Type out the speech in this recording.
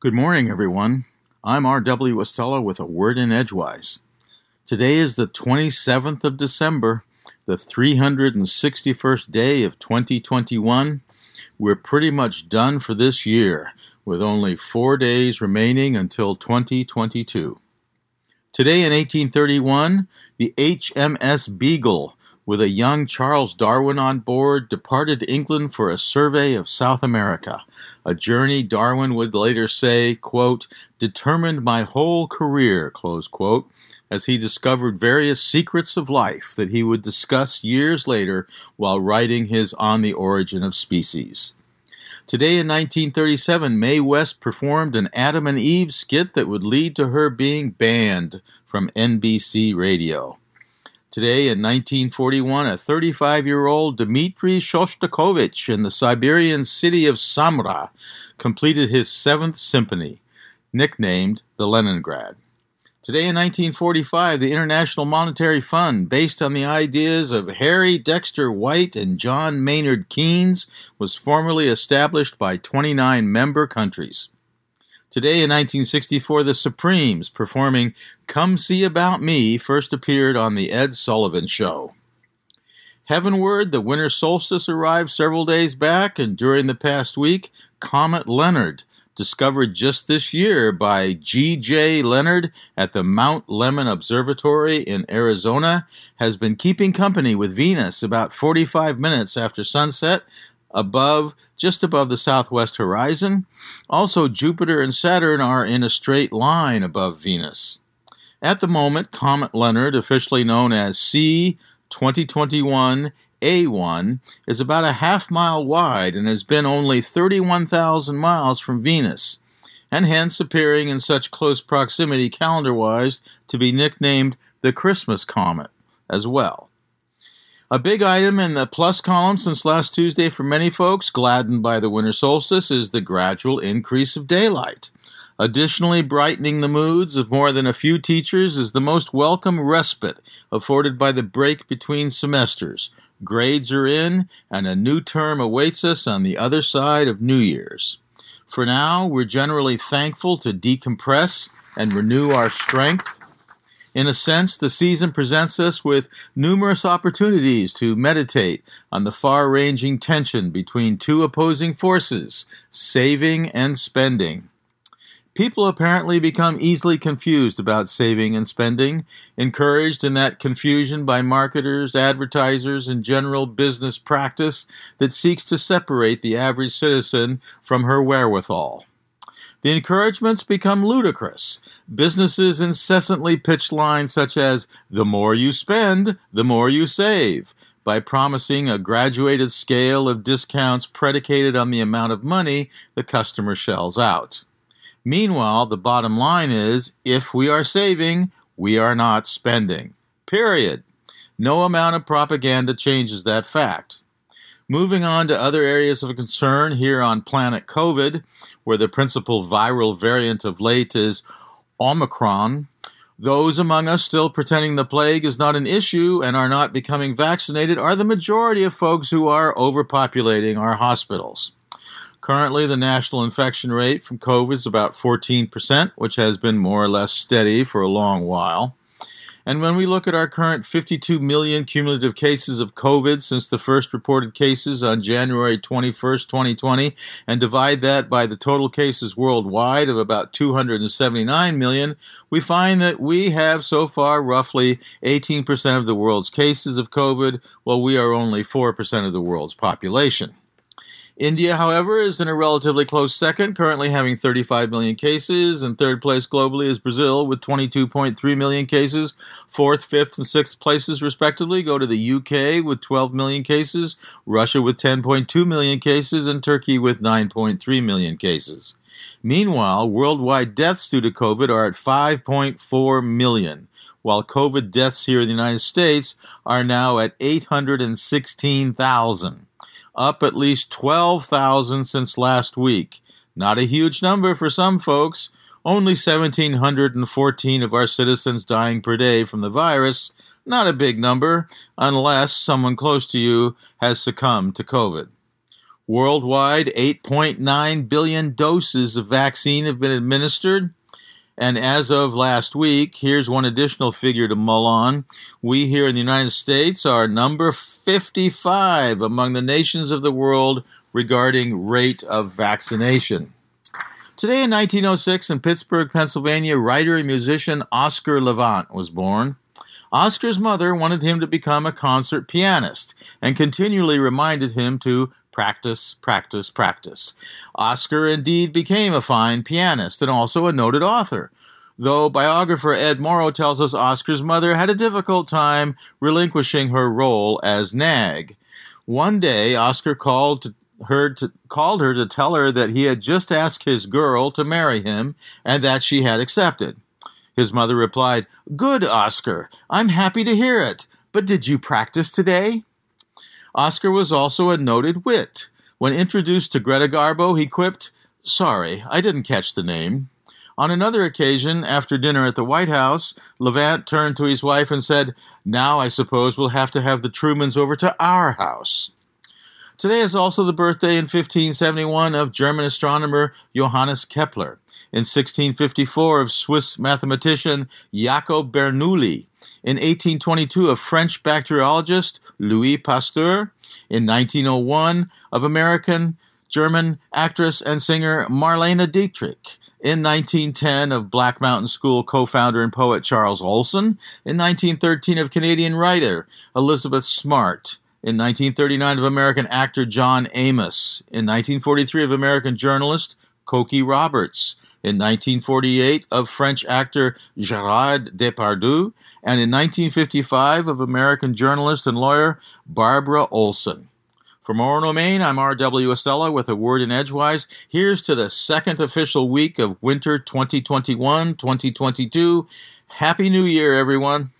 Good morning, everyone. I'm R.W. Estella with a word in Edgewise. Today is the 27th of December, the 361st day of 2021. We're pretty much done for this year, with only four days remaining until 2022. Today in 1831, the HMS Beagle with a young Charles Darwin on board, departed England for a survey of South America, a journey Darwin would later say, quote, determined my whole career, close quote, as he discovered various secrets of life that he would discuss years later while writing his On the Origin of Species. Today in 1937, Mae West performed an Adam and Eve skit that would lead to her being banned from NBC radio. Today in 1941, a 35 year old Dmitry Shostakovich in the Siberian city of Samara completed his seventh symphony, nicknamed the Leningrad. Today in 1945, the International Monetary Fund, based on the ideas of Harry Dexter White and John Maynard Keynes, was formally established by 29 member countries. Today in 1964, the Supremes, performing Come See About Me, first appeared on The Ed Sullivan Show. Heavenward, the winter solstice arrived several days back, and during the past week, Comet Leonard, discovered just this year by G.J. Leonard at the Mount Lemmon Observatory in Arizona, has been keeping company with Venus about 45 minutes after sunset above just above the southwest horizon. Also, Jupiter and Saturn are in a straight line above Venus. At the moment, Comet Leonard, officially known as C 2021 A1, is about a half mile wide and has been only 31,000 miles from Venus, and hence appearing in such close proximity calendar wise to be nicknamed the Christmas Comet as well. A big item in the plus column since last Tuesday for many folks, gladdened by the winter solstice, is the gradual increase of daylight. Additionally, brightening the moods of more than a few teachers is the most welcome respite afforded by the break between semesters. Grades are in, and a new term awaits us on the other side of New Year's. For now, we're generally thankful to decompress and renew our strength in a sense, the season presents us with numerous opportunities to meditate on the far ranging tension between two opposing forces, saving and spending. People apparently become easily confused about saving and spending, encouraged in that confusion by marketers, advertisers, and general business practice that seeks to separate the average citizen from her wherewithal. The encouragements become ludicrous. Businesses incessantly pitch lines such as, the more you spend, the more you save, by promising a graduated scale of discounts predicated on the amount of money the customer shells out. Meanwhile, the bottom line is if we are saving, we are not spending. Period. No amount of propaganda changes that fact. Moving on to other areas of concern here on planet COVID, where the principal viral variant of late is Omicron. Those among us still pretending the plague is not an issue and are not becoming vaccinated are the majority of folks who are overpopulating our hospitals. Currently, the national infection rate from COVID is about 14%, which has been more or less steady for a long while. And when we look at our current 52 million cumulative cases of COVID since the first reported cases on January 21st, 2020, and divide that by the total cases worldwide of about 279 million, we find that we have so far roughly 18% of the world's cases of COVID, while we are only 4% of the world's population. India, however, is in a relatively close second, currently having 35 million cases, and third place globally is Brazil with 22.3 million cases. Fourth, fifth, and sixth places, respectively, go to the UK with 12 million cases, Russia with 10.2 million cases, and Turkey with 9.3 million cases. Meanwhile, worldwide deaths due to COVID are at 5.4 million, while COVID deaths here in the United States are now at 816,000 up at least 12,000 since last week. Not a huge number for some folks, only 1,714 of our citizens dying per day from the virus. Not a big number, unless someone close to you has succumbed to COVID. Worldwide, 8.9 billion doses of vaccine have been administered. And as of last week, here's one additional figure to mull on. We here in the United States are number 55 among the nations of the world regarding rate of vaccination. Today in 1906 in Pittsburgh, Pennsylvania, writer and musician Oscar Levant was born. Oscar's mother wanted him to become a concert pianist and continually reminded him to practice, practice, practice. Oscar indeed became a fine pianist and also a noted author. Though biographer Ed Morrow tells us Oscar's mother had a difficult time relinquishing her role as nag. One day, Oscar called to her to, called her to tell her that he had just asked his girl to marry him and that she had accepted. His mother replied, Good, Oscar. I'm happy to hear it. But did you practice today? Oscar was also a noted wit. When introduced to Greta Garbo, he quipped, Sorry, I didn't catch the name. On another occasion, after dinner at the White House, Levant turned to his wife and said, Now I suppose we'll have to have the Trumans over to our house. Today is also the birthday in 1571 of German astronomer Johannes Kepler, in 1654 of Swiss mathematician Jacob Bernoulli, in 1822 of French bacteriologist Louis Pasteur, in 1901 of American German actress and singer Marlene Dietrich, in 1910 of Black Mountain School co-founder and poet Charles Olson, in 1913 of Canadian writer Elizabeth Smart, in 1939 of American actor John Amos, in 1943 of American journalist Cokie Roberts, in 1948 of French actor Gerard Depardieu, and in 1955 of American journalist and lawyer Barbara Olson. From Orono, Maine, I'm R.W. Estella with a word in Edgewise. Here's to the second official week of winter 2021 2022. Happy New Year, everyone.